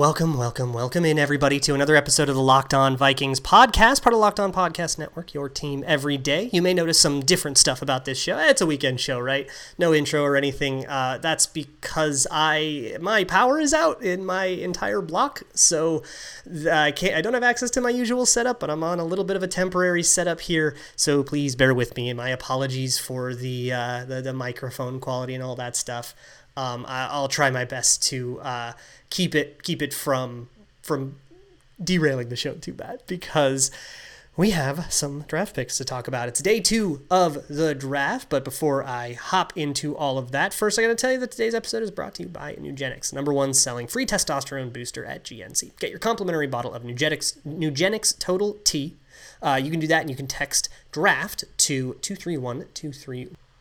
Welcome, welcome, welcome in everybody to another episode of the Locked On Vikings podcast, part of Locked On Podcast Network, your team every day. You may notice some different stuff about this show. It's a weekend show, right? No intro or anything. Uh, that's because I my power is out in my entire block, so I can't. I don't have access to my usual setup, but I'm on a little bit of a temporary setup here. So please bear with me, and my apologies for the uh, the, the microphone quality and all that stuff. Um, I, will try my best to uh, keep it keep it from from derailing the show too bad because we have some draft picks to talk about. It's day two of the draft, but before I hop into all of that, first I got to tell you that today's episode is brought to you by Nugenix, number one selling free testosterone booster at GNC. Get your complimentary bottle of Nugenix, Nugenix Total T. Uh, you can do that, and you can text draft to two three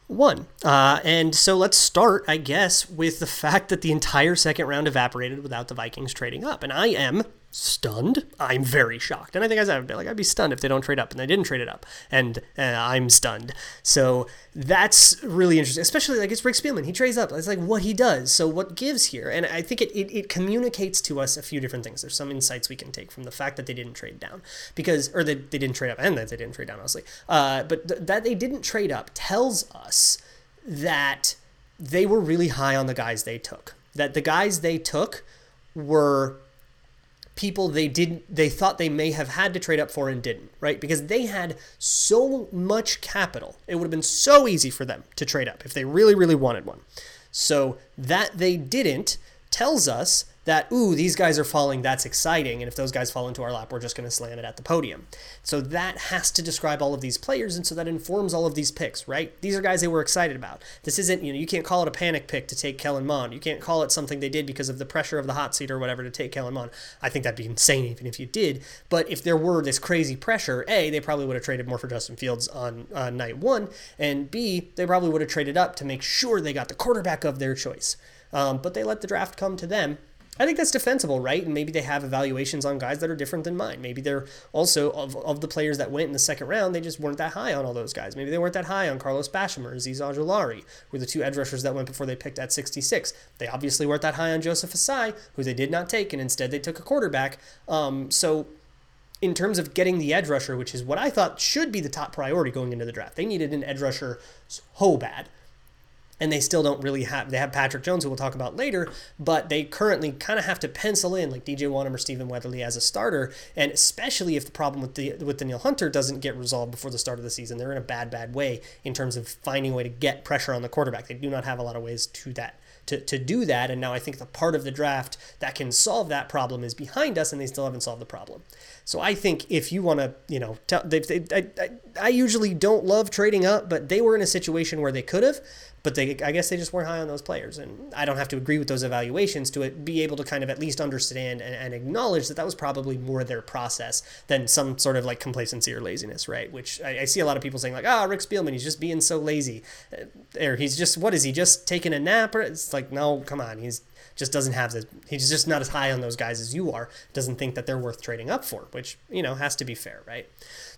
one. Uh, and so let's start, I guess, with the fact that the entire second round evaporated without the Vikings trading up. And I am stunned. I'm very shocked. And I think I be like, I'd be stunned if they don't trade up and they didn't trade it up. And uh, I'm stunned. So that's really interesting, especially like it's Rick Spielman. He trades up. It's like what he does. So what gives here? And I think it, it, it communicates to us a few different things. There's some insights we can take from the fact that they didn't trade down because, or that they didn't trade up and that they didn't trade down, honestly. Uh, but th- that they didn't trade up tells us that they were really high on the guys they took. That the guys they took were people they didn't they thought they may have had to trade up for and didn't, right? Because they had so much capital. It would have been so easy for them to trade up if they really really wanted one. So that they didn't tells us that, ooh, these guys are falling, that's exciting. And if those guys fall into our lap, we're just going to slam it at the podium. So that has to describe all of these players. And so that informs all of these picks, right? These are guys they were excited about. This isn't, you know, you can't call it a panic pick to take Kellen Mond. You can't call it something they did because of the pressure of the hot seat or whatever to take Kellen Mond. I think that'd be insane even if you did. But if there were this crazy pressure, A, they probably would have traded more for Justin Fields on uh, night one. And B, they probably would have traded up to make sure they got the quarterback of their choice. Um, but they let the draft come to them I think that's defensible, right? And maybe they have evaluations on guys that are different than mine. Maybe they're also of, of the players that went in the second round, they just weren't that high on all those guys. Maybe they weren't that high on Carlos Basham or Azeez Ojulari, were the two edge rushers that went before they picked at 66. They obviously weren't that high on Joseph Ossai, who they did not take, and instead they took a quarterback. Um, so in terms of getting the edge rusher, which is what I thought should be the top priority going into the draft. They needed an edge rusher so bad and they still don't really have. They have Patrick Jones, who we'll talk about later, but they currently kind of have to pencil in like DJ Wonnum or Stephen Weatherly as a starter, and especially if the problem with the with Danielle Hunter doesn't get resolved before the start of the season, they're in a bad, bad way in terms of finding a way to get pressure on the quarterback. They do not have a lot of ways to that to, to do that. And now I think the part of the draft that can solve that problem is behind us, and they still haven't solved the problem. So I think if you want to, you know, tell, they, they, I, I, I usually don't love trading up, but they were in a situation where they could have but they I guess they just weren't high on those players. And I don't have to agree with those evaluations to be able to kind of at least understand and, and acknowledge that that was probably more their process than some sort of like complacency or laziness, right? Which I, I see a lot of people saying like, ah, oh, Rick Spielman, he's just being so lazy, uh, or he's just what is he just taking a nap? Or it's like, no, come on, he's just doesn't have the he's just not as high on those guys as you are. Doesn't think that they're worth trading up for, which you know has to be fair, right?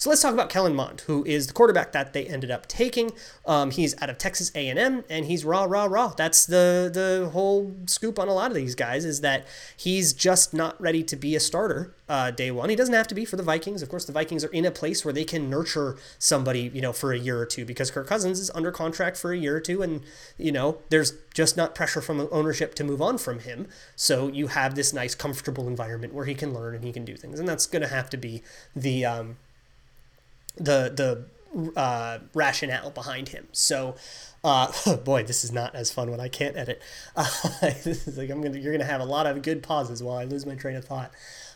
So let's talk about Kellen Mond, who is the quarterback that they ended up taking. Um, he's out of Texas A&M, and he's raw, raw, raw. That's the the whole scoop on a lot of these guys is that he's just not ready to be a starter uh, day one. He doesn't have to be for the Vikings. Of course, the Vikings are in a place where they can nurture somebody, you know, for a year or two because Kirk Cousins is under contract for a year or two, and you know, there's just not pressure from ownership to move on from him. So you have this nice, comfortable environment where he can learn and he can do things, and that's going to have to be the um, the the uh, rationale behind him. So, uh, boy, this is not as fun when I can't edit. Uh, this is like I'm gonna you're gonna have a lot of good pauses while I lose my train of thought.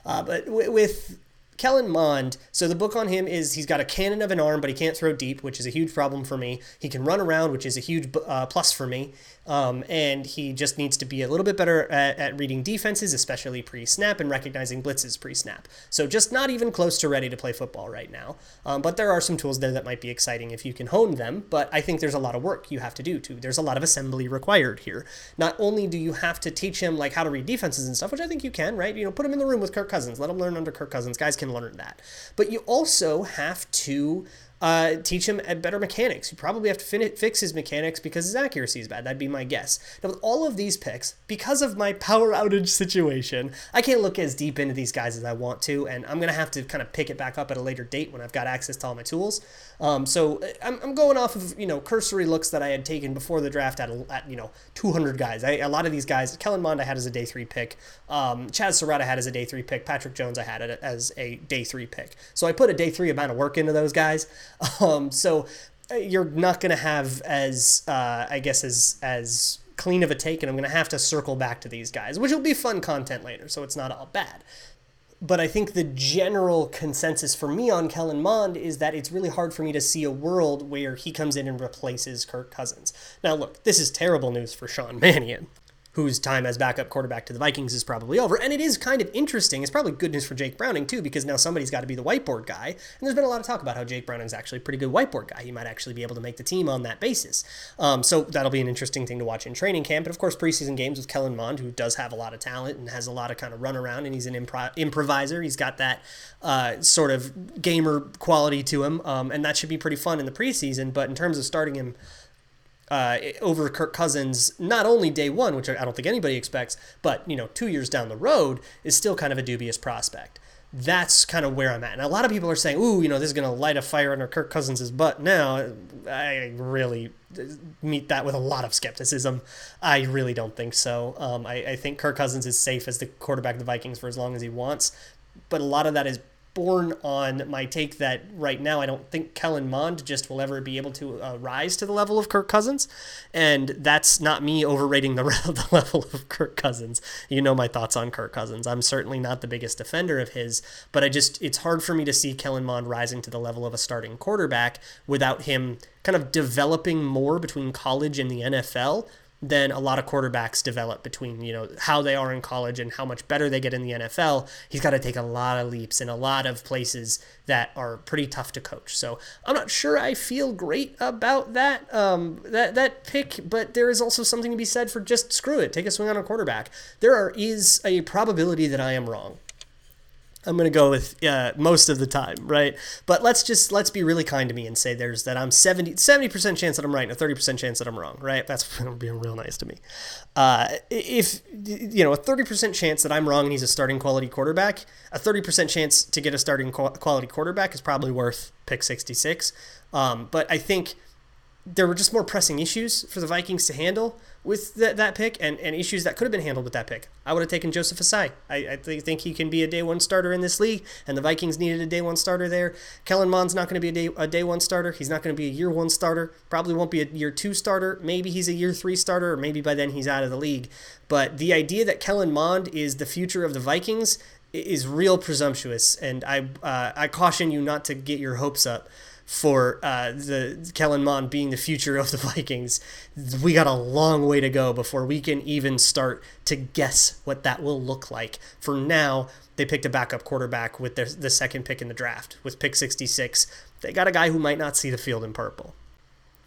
Uh, but w- with Kellen Mond, so the book on him is he's got a cannon of an arm, but he can't throw deep, which is a huge problem for me. He can run around, which is a huge uh, plus for me. Um, and he just needs to be a little bit better at, at reading defenses, especially pre snap, and recognizing blitzes pre snap. So just not even close to ready to play football right now. Um, but there are some tools there that might be exciting if you can hone them. But I think there's a lot of work you have to do too. There's a lot of assembly required here. Not only do you have to teach him like how to read defenses and stuff, which I think you can, right? You know, put him in the room with Kirk Cousins, let him learn under Kirk Cousins. Guys can learn that. But you also have to uh, teach him better mechanics. You probably have to fin- fix his mechanics because his accuracy is bad. That'd be my guess. Now, with all of these picks, because of my power outage situation, I can't look as deep into these guys as I want to, and I'm going to have to kind of pick it back up at a later date when I've got access to all my tools. Um, so uh, I'm, I'm going off of, you know, cursory looks that I had taken before the draft at, at you know, 200 guys. I, a lot of these guys, Kellen Mond I had as a day three pick. Um, Chazz Surratt I had as a day three pick. Patrick Jones I had as a day three pick. So I put a day three amount of work into those guys. Um, so uh, you're not going to have as, uh, I guess, as, as clean of a take, and I'm going to have to circle back to these guys, which will be fun content later, so it's not all bad. But I think the general consensus for me on Kellen Mond is that it's really hard for me to see a world where he comes in and replaces Kirk Cousins. Now, look, this is terrible news for Sean Mannion whose time as backup quarterback to the Vikings is probably over. And it is kind of interesting. It's probably good news for Jake Browning, too, because now somebody's got to be the whiteboard guy. And there's been a lot of talk about how Jake Browning's actually a pretty good whiteboard guy. He might actually be able to make the team on that basis. Um, so that'll be an interesting thing to watch in training camp. And of course, preseason games with Kellen Mond, who does have a lot of talent and has a lot of kind of run around, and he's an impro- improviser. He's got that uh, sort of gamer quality to him. Um, and that should be pretty fun in the preseason. But in terms of starting him, uh, over Kirk Cousins, not only day one, which I don't think anybody expects, but you know, two years down the road is still kind of a dubious prospect. That's kind of where I'm at. And a lot of people are saying, "Ooh, you know, this is going to light a fire under Kirk Cousins' butt." Now, I really meet that with a lot of skepticism. I really don't think so. Um, I, I think Kirk Cousins is safe as the quarterback of the Vikings for as long as he wants, but a lot of that is born on my take that right now I don't think Kellen Mond just will ever be able to uh, rise to the level of Kirk Cousins, and that's not me overrating the, the level of Kirk Cousins. You know my thoughts on Kirk Cousins. I'm certainly not the biggest defender of his, but I just it's hard for me to see Kellen Mond rising to the level of a starting quarterback without him kind of developing more between college and the NFL than a lot of quarterbacks develop between you know how they are in college and how much better they get in the NFL. He's got to take a lot of leaps in a lot of places that are pretty tough to coach. So I'm not sure I feel great about that um, that that pick, but there is also something to be said for just screw it, take a swing on a quarterback. There are, is a probability that I am wrong. I'm to go with uh, most of the time, right? But let's just let's be really kind to me and say there's that I'm 70 percent chance that I'm right and a 30% chance that I'm wrong, right? That's being real nice to me. Uh, if you know a 30% chance that I'm wrong and he's a starting quality quarterback, a 30% chance to get a starting quality quarterback is probably worth pick 66. Um, but I think there were just more pressing issues for the Vikings to handle with that, that pick and, and issues that could have been handled with that pick. I would have taken Joseph Ossai. I, I think he can be a day one starter in this league, and the Vikings needed a day one starter there. Kellen Mond's not going to be a day, a day one starter. He's not going to be a year one starter. Probably won't be a year two starter. Maybe he's a year three starter, or maybe by then he's out of the league. But the idea that Kellen Mond is the future of the Vikings is real presumptuous, and I uh, I caution you not to get your hopes up for uh, the Kellen Mond being the future of the Vikings. We got a long way to go before we can even start to guess what that will look like. For now, they picked a backup quarterback with their, the second pick in the draft. With pick 66, they got a guy who might not see the field in purple.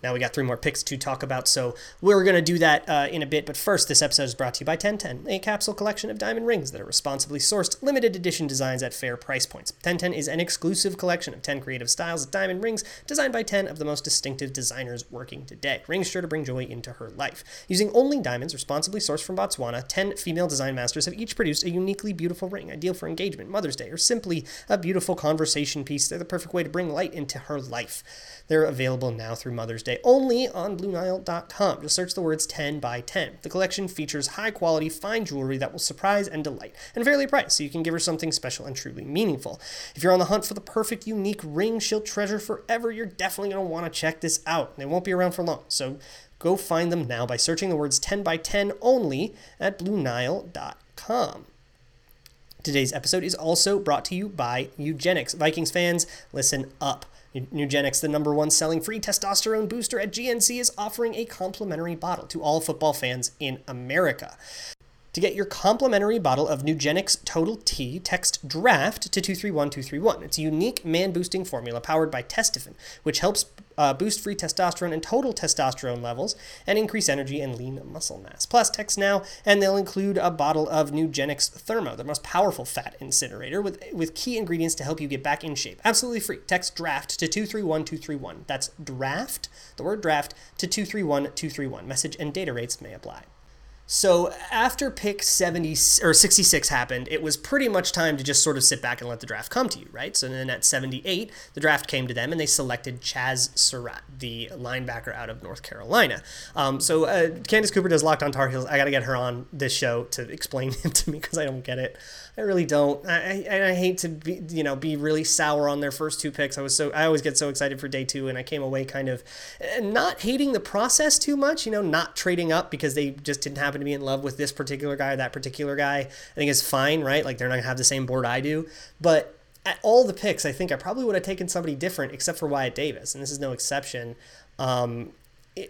Now we got three more picks to talk about, so we're going to do that uh, in a bit. But first, this episode is brought to you by 1010, a capsule collection of diamond rings that are responsibly sourced, limited edition designs at fair price points. 1010 is an exclusive collection of 10 creative styles of diamond rings designed by 10 of the most distinctive designers working today. Rings sure to bring joy into her life. Using only diamonds responsibly sourced from Botswana, 10 female design masters have each produced a uniquely beautiful ring, ideal for engagement, Mother's Day, or simply a beautiful conversation piece. They're the perfect way to bring light into her life. They're available now through Mother's only on BlueNile.com. Just search the words 10 by 10. The collection features high quality, fine jewelry that will surprise and delight, and fairly priced, so you can give her something special and truly meaningful. If you're on the hunt for the perfect, unique ring she'll treasure forever, you're definitely going to want to check this out. They won't be around for long, so go find them now by searching the words 10 by 10 only at BlueNile.com. Today's episode is also brought to you by Nugenix. Vikings fans, listen up. Nugenix, the number one selling free testosterone booster at GNC, is offering a complimentary bottle to all football fans in America. To get your complimentary bottle of Nugenix Total T, text DRAFT to 231231. It's a unique man boosting formula powered by Testofen, which helps uh, boost free testosterone and total testosterone levels and increase energy and lean muscle mass. Plus, text now, and they'll include a bottle of Nugenix Thermo, the most powerful fat incinerator, with, with key ingredients to help you get back in shape. Absolutely free. Text DRAFT to 231231. That's DRAFT, the word DRAFT, to 231231. Message and data rates may apply. So after pick 70 or 66 happened, it was pretty much time to just sort of sit back and let the draft come to you, right? So then at 78, the draft came to them and they selected Chazz Surratt, the linebacker out of North Carolina. Um, so uh, Candace Cooper does Locked on Tar Heels. I got to get her on this show to explain him to me because I don't get it. I really don't. I, I, I, hate to be, you know, be really sour on their first two picks. I was so I always get so excited for day two, and I came away kind of eh, not hating the process too much. You know, not trading up because they just didn't happen to be in love with this particular guy or that particular guy. I think it's fine, right? Like they're not gonna have the same board I do, but at all the picks, I think I probably would have taken somebody different, except for Wyatt Davis, and this is no exception. Um,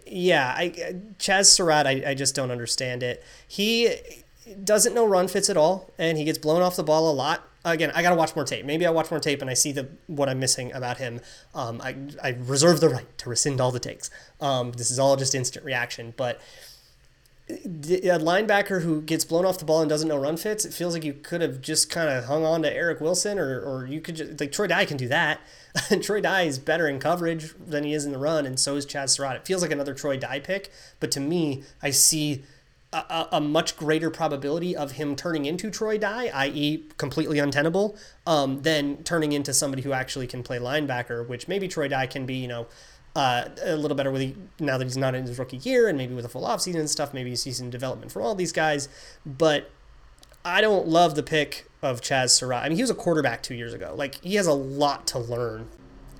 yeah, I Chazz Surratt, I, I just don't understand it. He doesn't know run fits at all, and he gets blown off the ball a lot. Again, I got to watch more tape. Maybe I watch more tape and I see the what I'm missing about him. Um, I, I reserve the right to rescind all the takes. Um, this is all just instant reaction. But a linebacker who gets blown off the ball and doesn't know run fits, it feels like you could have just kind of hung on to Eric Wilson, or, or you could just, like Troy Dye can do that. Troy Dye is better in coverage than he is in the run, and so is Chazz Surratt. It feels like another Troy Dye pick, but to me, I see a, a, much greater probability of him turning into Troy Dye, i.e., completely untenable, um, than turning into somebody who actually can play linebacker, which maybe Troy Dye can be, you know, uh, a little better with he, now that he's not in his rookie year and maybe with a full offseason and stuff. Maybe you see some development from all these guys. But I don't love the pick of Chazz Surratt. I mean, he was a quarterback two years ago. Like, he has a lot to learn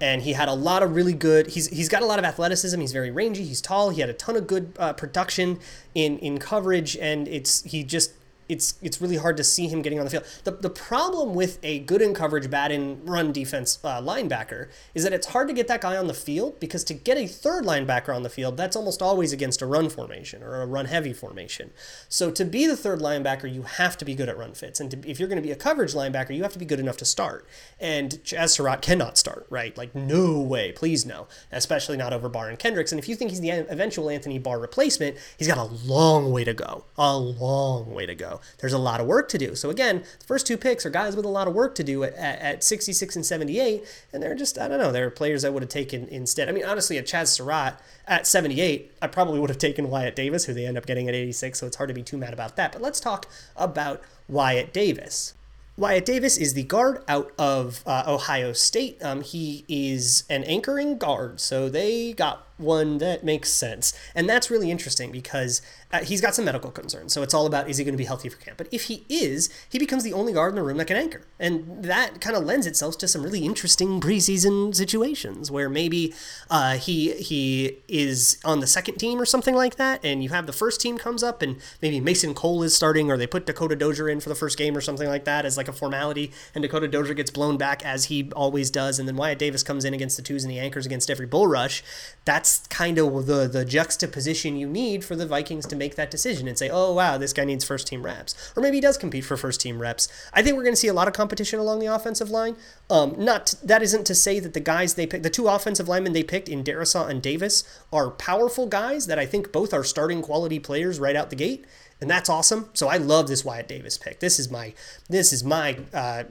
and he had a lot of really good. He's he's got a lot of athleticism. He's very rangy. He's tall. He had a ton of good uh, production in in coverage, and it's he just it's it's really hard to see him getting on the field. The, the problem with a good in coverage, bad in run defense uh, linebacker is that it's hard to get that guy on the field because to get a third linebacker on the field, that's almost always against a run formation or a run heavy formation. So to be the third linebacker, you have to be good at run fits, and to, if you're going to be a coverage linebacker, you have to be good enough to start. And Chazz Surratt cannot start, right? Like no way, please no, especially not over Barr and Kendricks. And if you think he's the eventual Anthony Barr replacement, he's got a long way to go, a long way to go. There's a lot of work to do. So again, the first two picks are guys with a lot of work to do at, at 66 and 78, and they're just I don't know. They're players I would have taken instead. I mean, honestly, at Chazz Surratt at 78, I probably would have taken Wyatt Davis, who they end up getting at 86. So it's hard to be too mad about that. But let's talk about Wyatt Davis. Wyatt Davis is the guard out of uh, Ohio State. Um, he is an anchoring guard, so they got one that makes sense. And that's really interesting because uh, he's got some medical concerns. So it's all about is he going to be healthy for camp? But if he is, he becomes the only guard in the room that can anchor. And that kind of lends itself to some really interesting preseason situations where maybe uh, he he is on the second team or something like that, and you have the first team comes up and maybe Mason Cole is starting or they put Dakota Dozier in for the first game or something like that as like a formality, and Dakota Dozier gets blown back as he always does, and then Wyatt Davis comes in against the twos and the anchors against every bull rush. That's kind of the the juxtaposition you need for the Vikings to make that decision and say, oh, wow, this guy needs first team reps. Or maybe he does compete for first team reps. I think we're going to see a lot of competition along the offensive line. Um, not That isn't to say that the guys they picked, the two offensive linemen they picked in Darrisaw and Davis, are powerful guys that I think both are starting quality players right out the gate and that's awesome. So I love this Wyatt Davis pick. This is my this is my uh,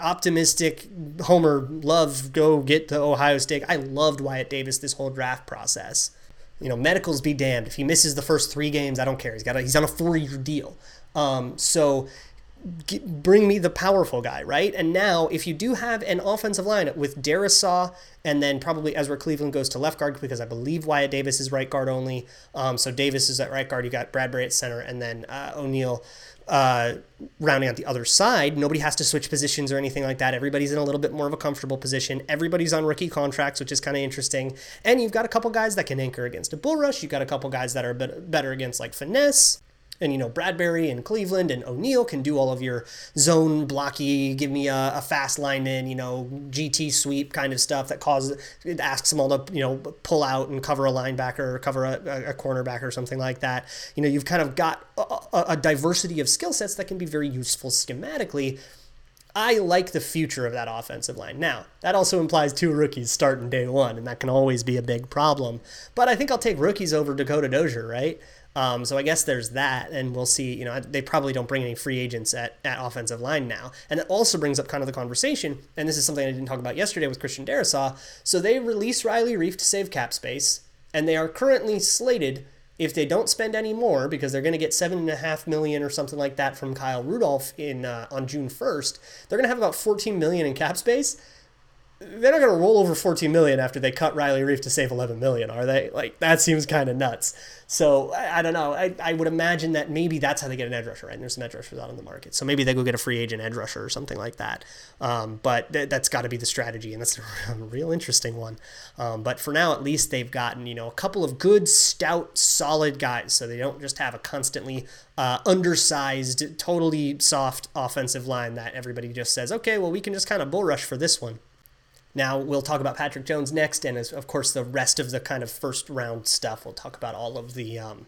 optimistic Homer love go get to Ohio State. I loved Wyatt Davis this whole draft process you know, medicals be damned. If he misses the first three games, I don't care. He's got a, he's on a four year deal. Um, so get, bring me the powerful guy, right? And now, if you do have an offensive line with Darrisaw and then probably Ezra Cleveland goes to left guard because I believe Wyatt Davis is right guard only. Um, so Davis is at right guard. You got Bradbury at center, and then uh, O'Neill uh, rounding out the other side. Nobody has to switch positions or anything like that. Everybody's in a little bit more of a comfortable position. Everybody's on rookie contracts, which is kind of interesting. And you've got a couple guys that can anchor against a bull rush. You've got a couple guys that are better against like finesse. And you know Bradbury and Cleveland and O'Neill can do all of your zone blocky, give me a, a fast lineman, you know GT sweep kind of stuff that causes it asks them all to you know pull out and cover a linebacker or cover a, a cornerback or something like that. You know you've kind of got a, a diversity of skill sets that can be very useful schematically. I like the future of that offensive line. Now, that also implies two rookies starting day one, and that can always be a big problem. But I think I'll take rookies over Dakota Dozier, right? Um, so I guess there's that, and we'll see. You know, they probably don't bring any free agents at, at offensive line now, and it also brings up kind of the conversation. And this is something I didn't talk about yesterday with Christian Darrisaw. So they release Riley Reiff to save cap space, and they are currently slated if they don't spend any more because they're going to get seven and a half million or something like that from Kyle Rudolph in uh, on June 1st, they're going to have about 14 million in cap space they're not going to roll over 14 million after they cut Riley Reiff to save 11 million, are they? Like that seems kind of nuts. So I, I, don't know. I, I would imagine that maybe that's how they get an edge rusher, right? And there's some edge rushers out on the market, so maybe they go get a free agent edge rusher or something like that. Um, but th- that's got to be the strategy, and that's a real interesting one. Um, but for now, at least they've gotten you know a couple of good, stout, solid guys, so they don't just have a constantly uh, undersized, totally soft offensive line that everybody just says, okay, well we can just kind of bull rush for this one. Now, we'll talk about Patrick Jones next, and as, of course, the rest of the kind of first round stuff. We'll talk about all of the. Um,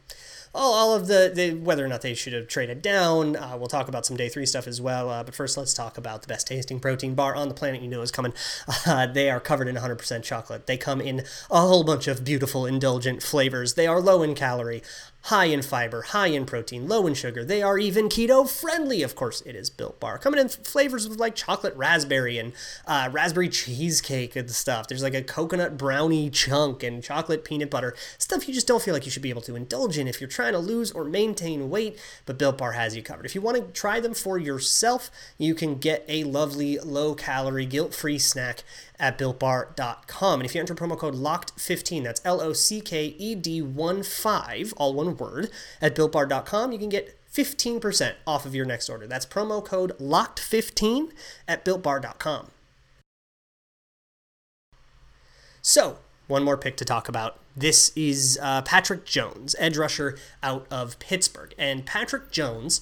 all, of the, the whether or not they should have traded down. Uh, we'll talk about some day three stuff as well. Uh, but first, let's talk about the best tasting protein bar on the planet. You know is coming. Uh, they are covered in 100% chocolate. They come in a whole bunch of beautiful, indulgent flavors. They are low in calorie, high in fiber, high in protein, low in sugar. They are even keto friendly. Of course, it is Built Bar. Coming in flavors with like chocolate raspberry and uh, raspberry cheesecake and stuff. There's like a coconut brownie chunk and chocolate peanut butter. Stuff you just don't feel like you should be able to indulge in if you're trying to lose or maintain weight, but Built Bar has you covered. If you want to try them for yourself, you can get a lovely low calorie, guilt free snack at builtbar.com. And if you enter promo code LOCKED15, that's L O C K E D 1 5, all one word, at builtbar.com, you can get 15% off of your next order. That's promo code LOCKED15 at builtbar.com. So, one more pick to talk about. This is uh, Patrick Jones, edge rusher out of Pittsburgh. And Patrick Jones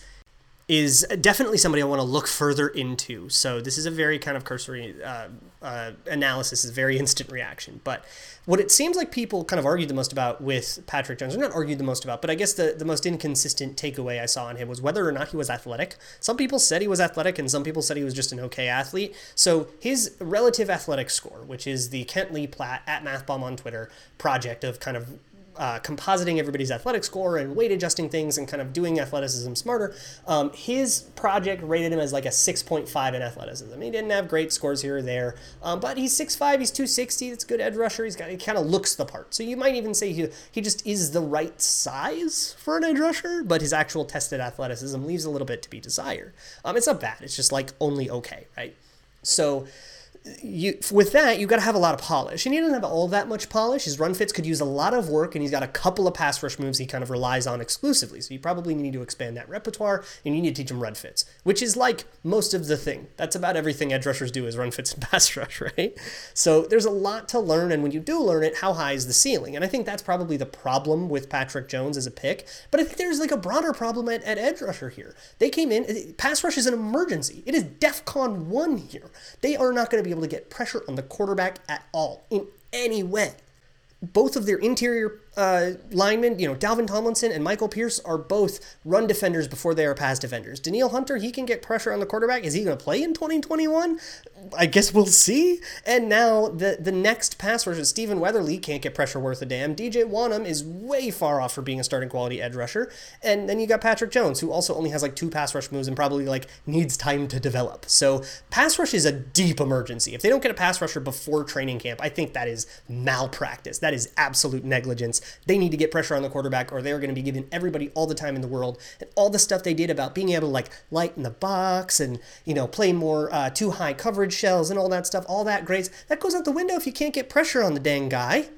is definitely somebody I want to look further into. So this is a very kind of cursory uh, uh, analysis, is very instant reaction. But what it seems like people kind of argued the most about with Patrick Jones, or not argued the most about, but I guess the, the most inconsistent takeaway I saw on him was whether or not he was athletic. Some people said he was athletic, and some people said he was just an okay athlete. So his relative athletic score, which is the Kent Lee Platt at MathBomb on Twitter project of kind of uh, compositing everybody's athletic score and weight adjusting things and kind of doing athleticism smarter. Um, his project rated him as like a 6.5 in athleticism. He didn't have great scores here or there, um, but he's 6'5, he's 260. That's good edge rusher. He's got he kind of looks the part. So you might even say he he just is the right size for an edge rusher, but his actual tested athleticism leaves a little bit to be desired. Um, it's not bad. It's just like only okay, right? So you with that you got to have a lot of polish. And he doesn't have all that much polish. His run fits could use a lot of work and he's got a couple of pass rush moves he kind of relies on exclusively. So you probably need to expand that repertoire and you need to teach him run fits which is like most of the thing. That's about everything edge rushers do is run fits and pass rush right? So there's a lot to learn and when you do learn it how high is the ceiling? And i think that's probably the problem with patrick jones as a pick but i think there's like a broader problem at, at edge rusher here. They came in pass rush is an emergency. It is defcon 1 here. They are not going to be able to get pressure on the quarterback at all in any way. Both of their interior uh, linemen, you know, Dalvin Tomlinson and Michael Pierce are both run defenders before they are pass defenders. Danielle Hunter, he can get pressure on the quarterback. Is he going to play in 2021? I guess we'll see. And now the the next pass rusher, Stephen Weatherly, can't get pressure worth a damn. DJ Wonnum is way far off for being a starting quality edge rusher. And then you got Patrick Jones, who also only has like two pass rush moves and probably like needs time to develop. So pass rush is a deep emergency. If they don't get a pass rusher before training camp, I think that is malpractice. That is absolute negligence they need to get pressure on the quarterback or they're going to be giving everybody all the time in the world. And all the stuff they did about being able to like lighten the box and, you know, play more uh, too high coverage shells and all that stuff, all that grades, that goes out the window if you can't get pressure on the dang guy.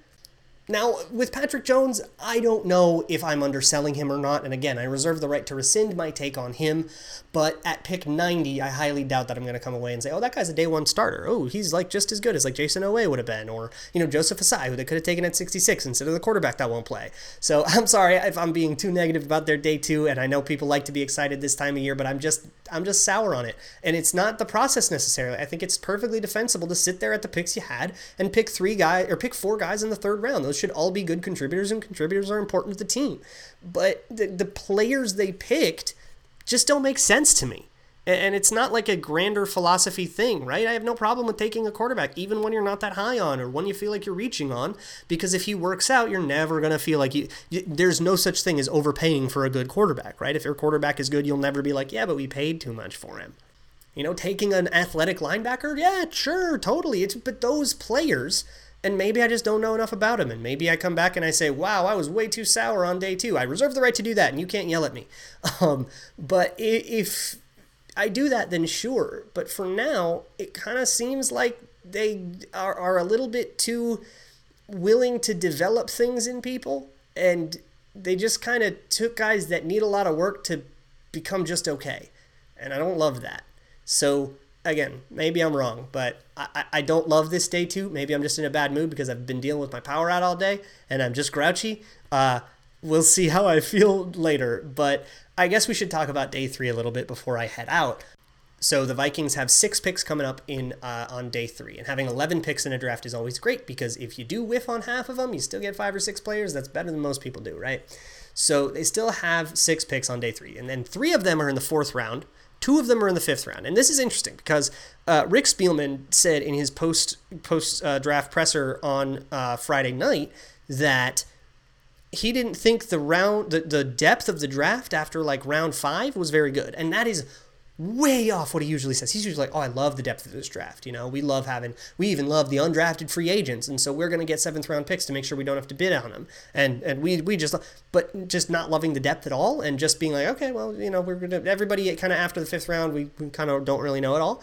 Now, with Patrick Jones, I don't know if I'm underselling him or not. And again, I reserve the right to rescind my take on him. But at pick 90, I highly doubt that I'm going to come away and say, oh, that guy's a day one starter. Oh, he's like just as good as like Jayson Oweh would have been. Or, you know, Joseph Ossai, who they could have taken at 66 instead of the quarterback that won't play. So I'm sorry if I'm being too negative about their day two. And I know people like to be excited this time of year, but I'm just, I'm just sour on it. And it's not the process necessarily. I think it's perfectly defensible to sit there at the picks you had and pick three guys or pick four guys in the third round. Those should all be good contributors, and contributors are important to the team. But the, the players they picked just don't make sense to me. And it's not like a grander philosophy thing, right? I have no problem with taking a quarterback, even when you're not that high on or when you feel like you're reaching on, because if he works out, you're never going to feel like you, you, There's no such thing as overpaying for a good quarterback, right? If your quarterback is good, you'll never be like, yeah, but we paid too much for him. You know, taking an athletic linebacker, yeah, sure, totally. It's but those players and maybe I just don't know enough about him. And maybe I come back and I say, wow, I was way too sour on day two. I reserve the right to do that, and you can't yell at me. Um, but if I do that, then sure. But for now, it kind of seems like they are, are a little bit too willing to develop things in people. And they just kind of took guys that need a lot of work to become just okay. And I don't love that. So again, maybe I'm wrong, but I, I don't love this day two. Maybe I'm just in a bad mood because I've been dealing with my power out all day and I'm just grouchy. Uh, we'll see how I feel later. But I guess we should talk about day three a little bit before I head out. So the Vikings have six picks coming up in uh, on day three, and having 11 picks in a draft is always great because if you do whiff on half of them, you still get five or six players. That's better than most people do, right? So they still have six picks on day three, and then three of them are in the fourth round. Two of them are in the fifth round, and this is interesting because uh, Rick Spielman said in his post post uh, draft presser on uh, Friday night that he didn't think the round the, the depth of the draft after like round five was very good, and that is way off what he usually says. He's usually like, "Oh, I love the depth of this draft. You know, we love having, we even love the undrafted free agents, and so we're going to get seventh round picks to make sure we don't have to bid on them." And and we we just, but just not loving the depth at all, and just being like, "Okay, well, you know, we're gonna everybody kind of after the fifth round, we, we kind of don't really know at all."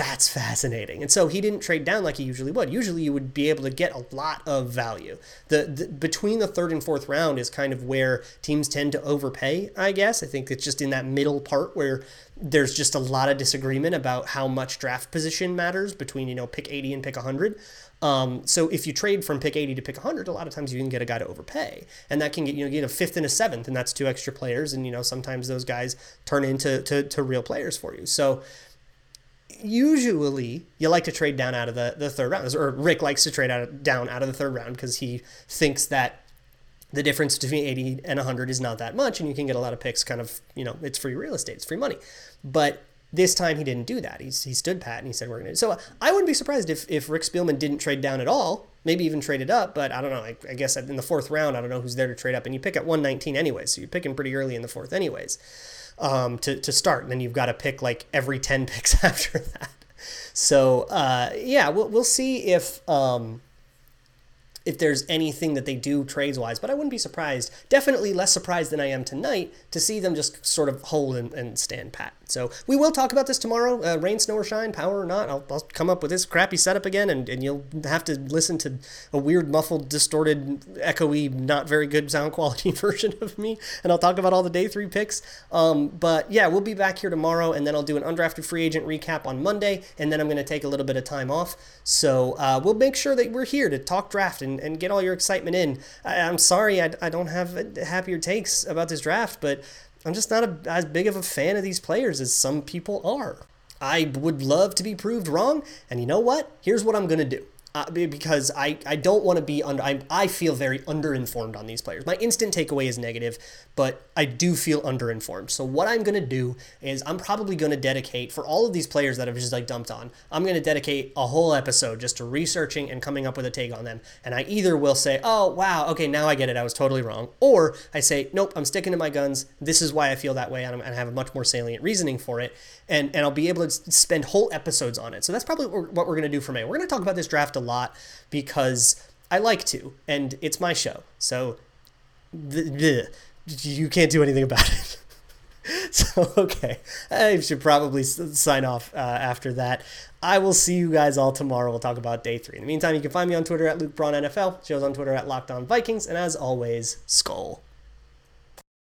That's fascinating. And so he didn't trade down like he usually would. Usually you would be able to get a lot of value. The, the between the third and fourth round is kind of where teams tend to overpay, I guess. I think it's just in that middle part where there's just a lot of disagreement about how much draft position matters between, you know, pick 80 and pick 100. Um, so if you trade from pick 80 to pick 100, a lot of times you can get a guy to overpay, and that can get you know get a fifth and a seventh, and that's two extra players, and you know sometimes those guys turn into to, to real players for you. So usually you like to trade down out of the, the third round, or Rick likes to trade out down out of the third round because he thinks that the difference between 80 and 100 is not that much, and you can get a lot of picks. Kind of, you know, it's free real estate, it's free money. But this time he didn't do that. He's, he stood pat and he said we're gonna. So I wouldn't be surprised if if Rick Spielman didn't trade down at all. Maybe even traded up, but I don't know. I, I guess in the fourth round, I don't know who's there to trade up, and you pick at 119 anyway, so you're picking pretty early in the fourth anyways um, to to start, and then you've got to pick like every 10 picks after that. So uh, yeah, we'll we'll see if um, if there's anything that they do trades wise, but I wouldn't be surprised. Definitely less surprised than I am tonight to see them just sort of hold and, and stand pat. So we will talk about this tomorrow. Uh, rain, snow, or shine, power or not. I'll, I'll come up with this crappy setup again, and, and you'll have to listen to a weird, muffled, distorted, echoey, not very good sound quality version of me. And I'll talk about all the day three picks. Um, but yeah, we'll be back here tomorrow, and then I'll do an undrafted free agent recap on Monday, and then I'm going to take a little bit of time off. So uh, we'll make sure that we're here to talk draft and, and get all your excitement in. I, am sorry I, I don't have happier takes about this draft, but I'm just not a, as big of a fan of these players as some people are. I would love to be proved wrong, and you know what? Here's what I'm going to do uh, because I, I don't want to be under I, I feel very underinformed on these players. My instant takeaway is negative, but I do feel underinformed. So what I'm gonna do is I'm probably gonna dedicate for all of these players that I've just like dumped on. I'm gonna dedicate a whole episode just to researching and coming up with a take on them. And I either will say, oh wow, okay, now I get it, I was totally wrong, or I say, nope, I'm sticking to my guns. This is why I feel that way, and, i have a much more salient reasoning for it. And and I'll be able to spend whole episodes on it. So that's probably what we're gonna do for May. We're gonna talk about this draft a lot because I like to, and it's my show. So you can't do anything about it. so, okay. I should probably sign off uh, after that. I will see you guys all tomorrow. We'll talk about day three. In the meantime, you can find me on Twitter at Luke Braun NFL, shows on Twitter at Locked On Vikings, and as always, Skol.